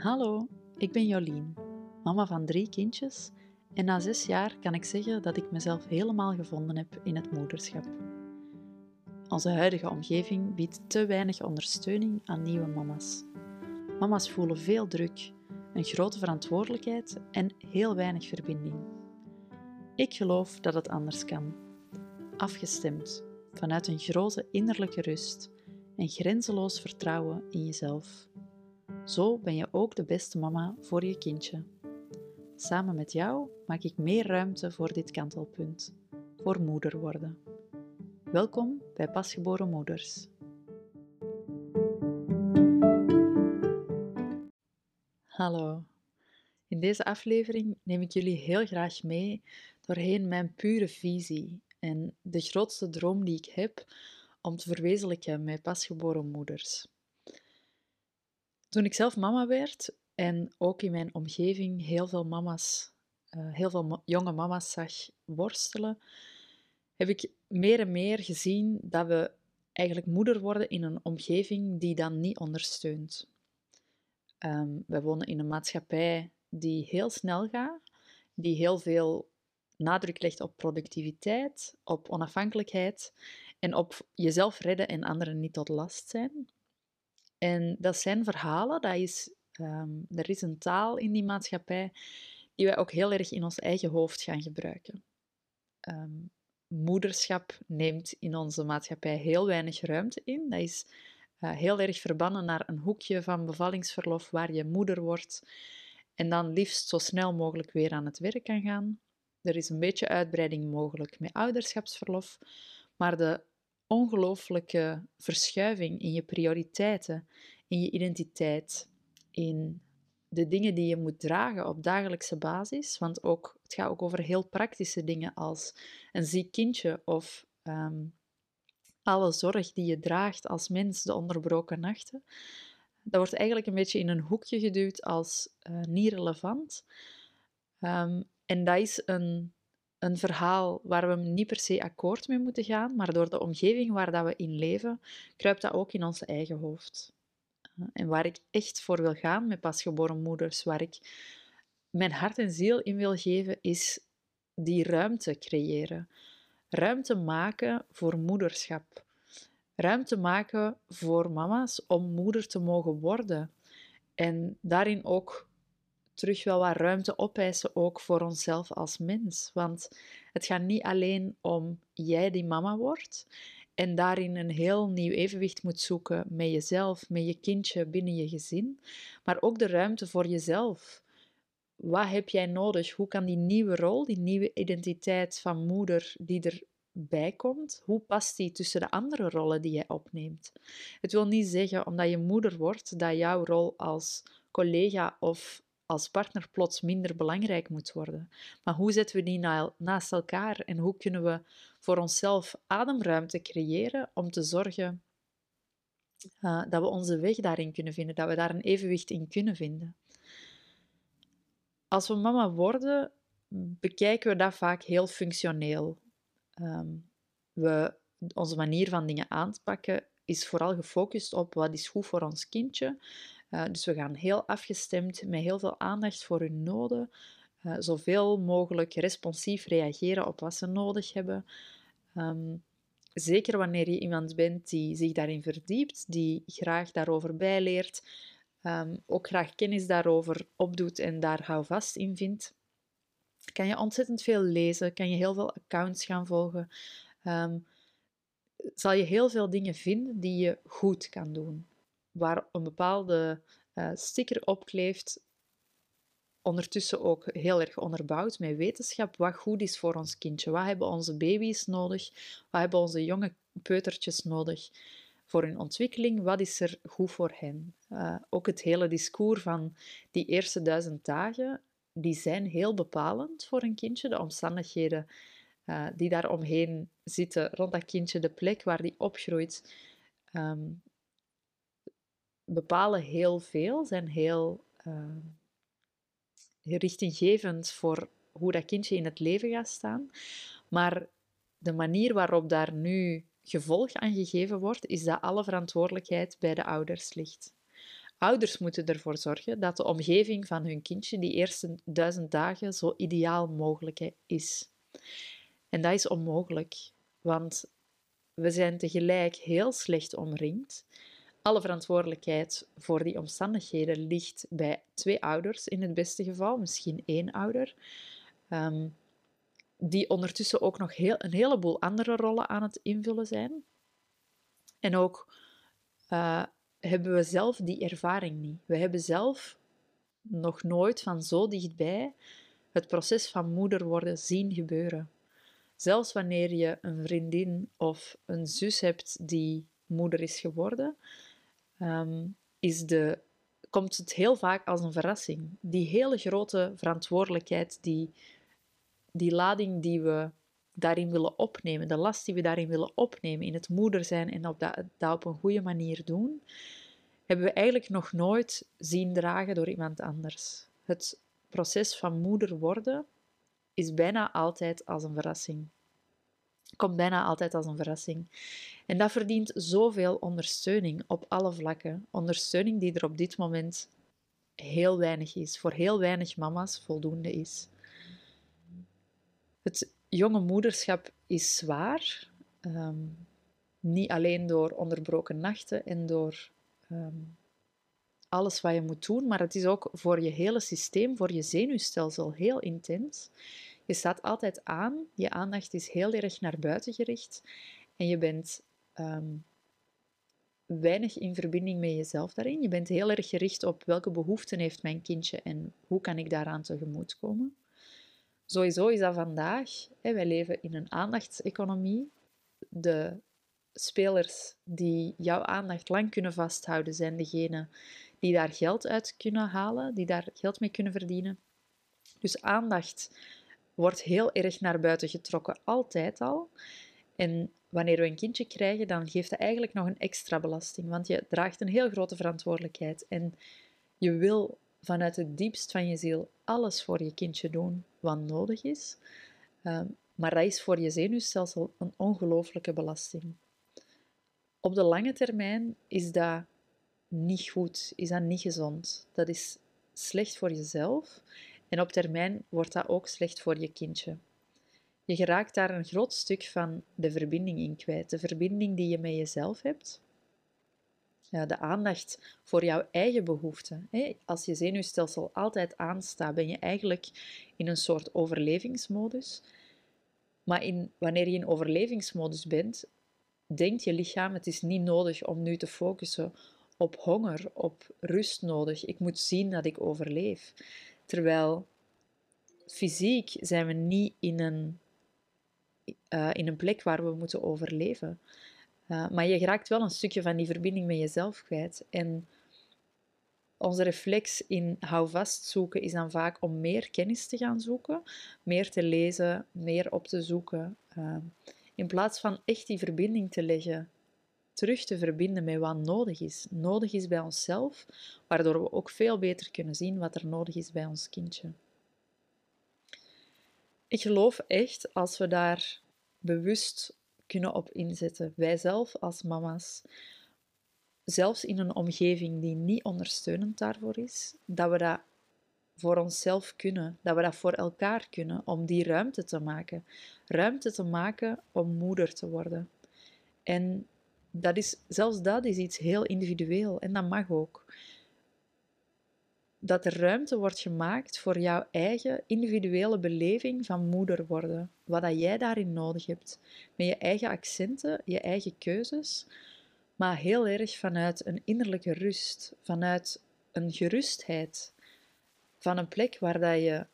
Hallo, ik ben Jolien, mama van drie kindjes en na zes jaar kan ik zeggen dat ik mezelf helemaal gevonden heb in het moederschap. Onze huidige omgeving biedt te weinig ondersteuning aan nieuwe mama's. Mama's voelen veel druk, een grote verantwoordelijkheid en heel weinig verbinding. Ik geloof dat het anders kan. Afgestemd, vanuit een grote innerlijke rust en grenzeloos vertrouwen in jezelf. Zo ben je ook de beste mama voor je kindje. Samen met jou maak ik meer ruimte voor dit kantelpunt, voor moeder worden. Welkom bij Pasgeboren Moeders. Hallo. In deze aflevering neem ik jullie heel graag mee doorheen mijn pure visie en de grootste droom die ik heb om te verwezenlijken met pasgeboren moeders. Toen ik zelf mama werd en ook in mijn omgeving heel veel mama's, uh, heel veel jonge mama's zag worstelen, heb ik meer en meer gezien dat we eigenlijk moeder worden in een omgeving die dan niet ondersteunt. Um, we wonen in een maatschappij die heel snel gaat, die heel veel nadruk legt op productiviteit, op onafhankelijkheid en op jezelf redden en anderen niet tot last zijn. En dat zijn verhalen, dat is, um, er is een taal in die maatschappij die wij ook heel erg in ons eigen hoofd gaan gebruiken. Um, moederschap neemt in onze maatschappij heel weinig ruimte in. Dat is uh, heel erg verbannen naar een hoekje van bevallingsverlof waar je moeder wordt en dan liefst zo snel mogelijk weer aan het werk kan gaan. Er is een beetje uitbreiding mogelijk met ouderschapsverlof, maar de ongelooflijke verschuiving in je prioriteiten, in je identiteit, in de dingen die je moet dragen op dagelijkse basis. Want ook, het gaat ook over heel praktische dingen als een ziek kindje of ehm, alle zorg die je draagt als mens, de onderbroken nachten. Dat wordt eigenlijk een beetje in een hoekje geduwd als uh, niet relevant. Um, en dat is een een verhaal waar we niet per se akkoord mee moeten gaan, maar door de omgeving waar dat we in leven, kruipt dat ook in ons eigen hoofd. En waar ik echt voor wil gaan met pasgeboren moeders, waar ik mijn hart en ziel in wil geven, is die ruimte creëren. Ruimte maken voor moederschap. Ruimte maken voor mama's om moeder te mogen worden. En daarin ook terug wel wat ruimte opeisen, ook voor onszelf als mens. Want het gaat niet alleen om jij die mama wordt en daarin een heel nieuw evenwicht moet zoeken met jezelf, met je kindje binnen je gezin, maar ook de ruimte voor jezelf. Wat heb jij nodig? Hoe kan die nieuwe rol, die nieuwe identiteit van moeder die erbij komt, hoe past die tussen de andere rollen die jij opneemt? Het wil niet zeggen, omdat je moeder wordt, dat jouw rol als collega of als partner plots minder belangrijk moet worden. Maar hoe zetten we die naast elkaar en hoe kunnen we voor onszelf ademruimte creëren om te zorgen uh, dat we onze weg daarin kunnen vinden, dat we daar een evenwicht in kunnen vinden. Als we mama worden, bekijken we dat vaak heel functioneel. Um, we, onze manier van dingen aan te pakken is vooral gefocust op wat is goed voor ons kindje. Uh, dus we gaan heel afgestemd met heel veel aandacht voor hun noden, uh, zoveel mogelijk responsief reageren op wat ze nodig hebben. Um, zeker wanneer je iemand bent die zich daarin verdiept, die graag daarover bijleert, um, ook graag kennis daarover opdoet en daar houvast in vindt, kan je ontzettend veel lezen, kan je heel veel accounts gaan volgen. Um, zal je heel veel dingen vinden die je goed kan doen. Waar een bepaalde uh, sticker opkleeft, ondertussen ook heel erg onderbouwd met wetenschap, wat goed is voor ons kindje. Wat hebben onze baby's nodig? Wat hebben onze jonge peutertjes nodig voor hun ontwikkeling? Wat is er goed voor hen? Uh, ook het hele discours van die eerste duizend dagen, die zijn heel bepalend voor een kindje. De omstandigheden uh, die daar omheen zitten, rond dat kindje, de plek waar die opgroeit, um, bepalen heel veel, zijn heel uh, richtinggevend voor hoe dat kindje in het leven gaat staan. Maar de manier waarop daar nu gevolg aan gegeven wordt, is dat alle verantwoordelijkheid bij de ouders ligt. Ouders moeten ervoor zorgen dat de omgeving van hun kindje die eerste duizend dagen zo ideaal mogelijk is. En dat is onmogelijk, want we zijn tegelijk heel slecht omringd. Alle verantwoordelijkheid voor die omstandigheden ligt bij twee ouders in het beste geval, misschien één ouder. Ehm, die ondertussen ook nog heel, een heleboel andere rollen aan het invullen zijn. En ook uh, hebben we zelf die ervaring niet. We hebben zelf nog nooit van zo dichtbij het proces van moeder worden zien gebeuren. Zelfs wanneer je een vriendin of een zus hebt die moeder is geworden, ehm, is de, komt het heel vaak als een verrassing. Die hele grote verantwoordelijkheid, die, die lading die we daarin willen opnemen, de last die we daarin willen opnemen, in het moeder zijn en op dat, dat op een goede manier doen, hebben we eigenlijk nog nooit zien dragen door iemand anders. Het proces van moeder worden is bijna altijd als een verrassing. Komt bijna altijd als een verrassing. En dat verdient zoveel ondersteuning op alle vlakken. Ondersteuning die er op dit moment heel weinig is, voor heel weinig mama's voldoende is. Het jonge moederschap is zwaar. Ehm, niet alleen door onderbroken nachten en door ehm, alles wat je moet doen, maar het is ook voor je hele systeem, voor je zenuwstelsel heel intens. Je staat altijd aan, je aandacht is heel erg naar buiten gericht en je bent ehm, weinig in verbinding met jezelf daarin. Je bent heel erg gericht op welke behoeften heeft mijn kindje en hoe kan ik daaraan tegemoetkomen. Sowieso is dat vandaag. Wij leven in een aandachtseconomie. De spelers die jouw aandacht lang kunnen vasthouden, zijn degenen die daar geld uit kunnen halen, die daar geld mee kunnen verdienen. Dus aandacht wordt heel erg naar buiten getrokken, altijd al. En wanneer we een kindje krijgen, dan geeft dat eigenlijk nog een extra belasting, want je draagt een heel grote verantwoordelijkheid. En je wil vanuit het diepst van je ziel alles voor je kindje doen wat nodig is. Ehm, maar dat is voor je zenuwstelsel een ongelooflijke belasting. Op de lange termijn is dat niet goed, is dat niet gezond. Dat is slecht voor jezelf en op termijn wordt dat ook slecht voor je kindje. Je geraakt daar een groot stuk van de verbinding in kwijt. De verbinding die je met jezelf hebt. De aandacht voor jouw eigen behoeften. Als je zenuwstelsel altijd aanstaat, ben je eigenlijk in een soort overlevingsmodus. Maar in, wanneer je in overlevingsmodus bent, denkt je lichaam: het is niet nodig om nu te focussen op honger, op rust nodig. Ik moet zien dat ik overleef. Terwijl fysiek zijn we niet in een, uh, in een plek waar we moeten overleven. Uh, maar je raakt wel een stukje van die verbinding met jezelf kwijt. En onze reflex in houvast zoeken is dan vaak om meer kennis te gaan zoeken, meer te lezen, meer op te zoeken. Uh, in plaats van echt die verbinding te leggen terug te verbinden met wat nodig is. Nodig is bij onszelf, waardoor we ook veel beter kunnen zien wat er nodig is bij ons kindje. Ik geloof echt als we daar bewust kunnen op inzetten, wij zelf als mama's, zelfs in een omgeving die niet ondersteunend daarvoor is, dat we dat voor onszelf kunnen, dat we dat voor elkaar kunnen, om die ruimte te maken. Ruimte te maken om moeder te worden. En dat is, zelfs dat is iets heel individueel en dat mag ook. Dat er ruimte wordt gemaakt voor jouw eigen individuele beleving van moeder worden. Wat dat jij daarin nodig hebt. Met je eigen accenten, je eigen keuzes, maar heel erg vanuit een innerlijke rust, vanuit een gerustheid, van een plek waar dat je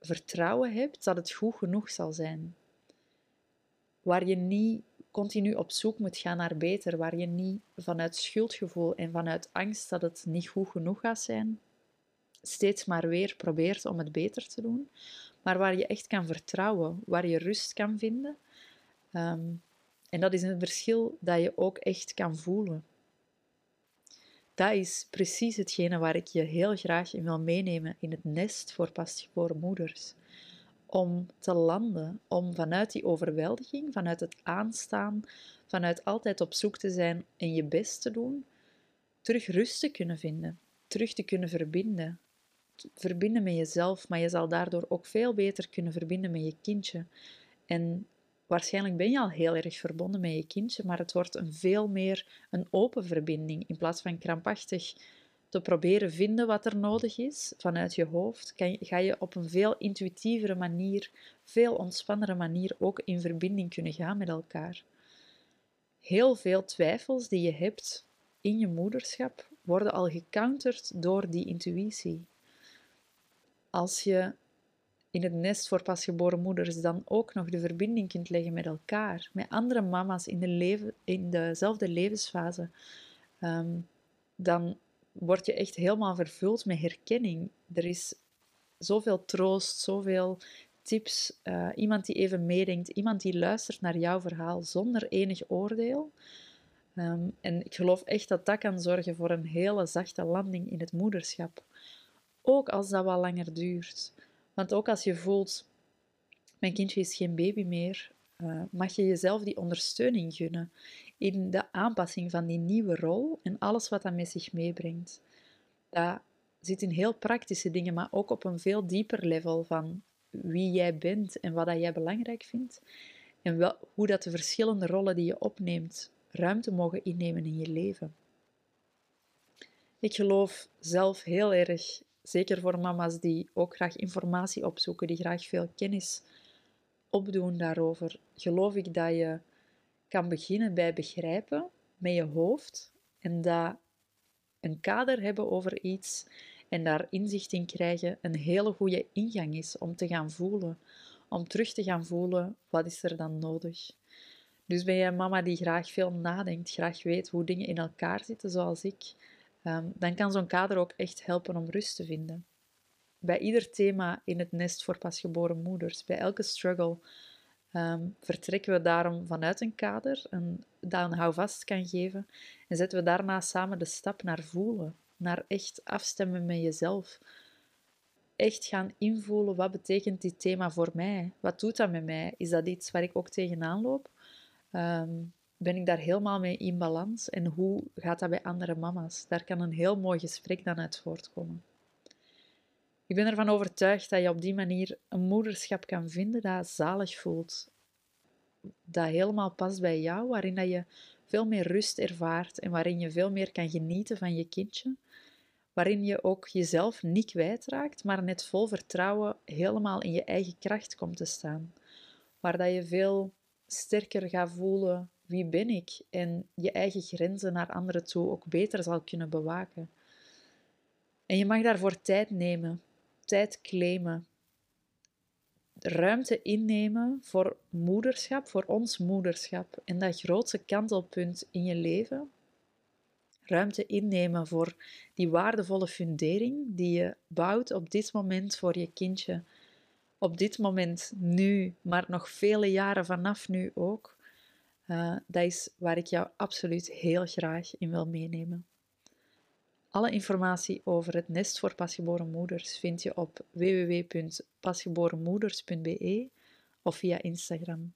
vertrouwen hebt dat het goed genoeg zal zijn. Waar je niet continu op zoek moet gaan naar beter, waar je niet vanuit schuldgevoel en vanuit angst dat het niet goed genoeg gaat zijn, steeds maar weer probeert om het beter te doen, maar waar je echt kan vertrouwen, waar je rust kan vinden. Ehm, en dat is een verschil dat je ook echt kan voelen. Dat is precies hetgene waar ik je heel graag in wil meenemen in het nest voor pasgeboren moeders om te landen, om vanuit die overweldiging, vanuit het aanstaan, vanuit altijd op zoek te zijn en je best te doen, terug rust te kunnen vinden, terug te kunnen verbinden. Verbinden met jezelf, maar je zal daardoor ook veel beter kunnen verbinden met je kindje. En waarschijnlijk ben je al heel erg verbonden met je kindje, maar het wordt een veel meer een open verbinding in plaats van krampachtig te proberen vinden wat er nodig is vanuit je hoofd, kan ga je op een veel intuïtievere manier, veel ontspannere manier ook in verbinding kunnen gaan met elkaar. Heel veel twijfels die je hebt in je moederschap worden al gecounterd door die intuïtie. Als je in het nest voor pasgeboren moeders dan ook nog de verbinding kunt leggen met elkaar, met andere mama's in, de leven, in dezelfde levensfase, um, dan word je echt helemaal vervuld met herkenning. Er is zoveel troost, zoveel tips, uh, iemand die even meedenkt, iemand die luistert naar jouw verhaal zonder enig oordeel. Um, en ik geloof echt dat dat kan zorgen voor een hele zachte landing in het moederschap. Ook als dat wat langer duurt. Want ook als je voelt, mijn kindje is geen baby meer, uh, mag je jezelf die ondersteuning gunnen in de aanpassing van die nieuwe rol en alles wat dat met zich meebrengt. Dat zit in heel praktische dingen, maar ook op een veel dieper level van wie jij bent en wat dat jij belangrijk vindt. En wel, hoe dat de verschillende rollen die je opneemt ruimte mogen innemen in je leven. Ik geloof zelf heel erg, zeker voor mama's die ook graag informatie opzoeken, die graag veel kennis opdoen daarover, geloof ik dat je kan beginnen bij begrijpen met je hoofd en dat een kader hebben over iets en daar inzicht in krijgen een hele goede ingang is om te gaan voelen, om terug te gaan voelen wat is er dan nodig. Dus ben je een mama die graag veel nadenkt, graag weet hoe dingen in elkaar zitten zoals ik, ehm, dan kan zo'n kader ook echt helpen om rust te vinden. Bij ieder thema in het nest voor pasgeboren moeders, bij elke struggle, um, vertrekken we daarom vanuit een kader en dat een houvast kan geven en zetten we daarna samen de stap naar voelen, naar echt afstemmen met jezelf. Echt gaan invoelen, wat betekent dit thema voor mij? Wat doet dat met mij? Is dat iets waar ik ook tegenaan loop? Um, ben ik daar helemaal mee in balans? En hoe gaat dat bij andere mama's? Daar kan een heel mooi gesprek dan uit voortkomen. Ik ben ervan overtuigd dat je op die manier een moederschap kan vinden dat zalig voelt. Dat helemaal past bij jou, waarin dat je veel meer rust ervaart en waarin je veel meer kan genieten van je kindje. Waarin je ook jezelf niet kwijtraakt, maar net vol vertrouwen helemaal in je eigen kracht komt te staan. Waar dat je veel sterker gaat voelen wie ben ik en je eigen grenzen naar anderen toe ook beter zal kunnen bewaken. En je mag daarvoor tijd nemen tijd claimen. Ruimte innemen voor moederschap, voor ons moederschap. En dat grootste kantelpunt in je leven. Ruimte innemen voor die waardevolle fundering die je bouwt op dit moment voor je kindje. Op dit moment, nu, maar nog vele jaren vanaf nu ook. Uh, dat is waar ik jou absoluut heel graag in wil meenemen. Alle informatie over het nest voor pasgeboren moeders vind je op www.pasgeborenmoeders.be of via Instagram.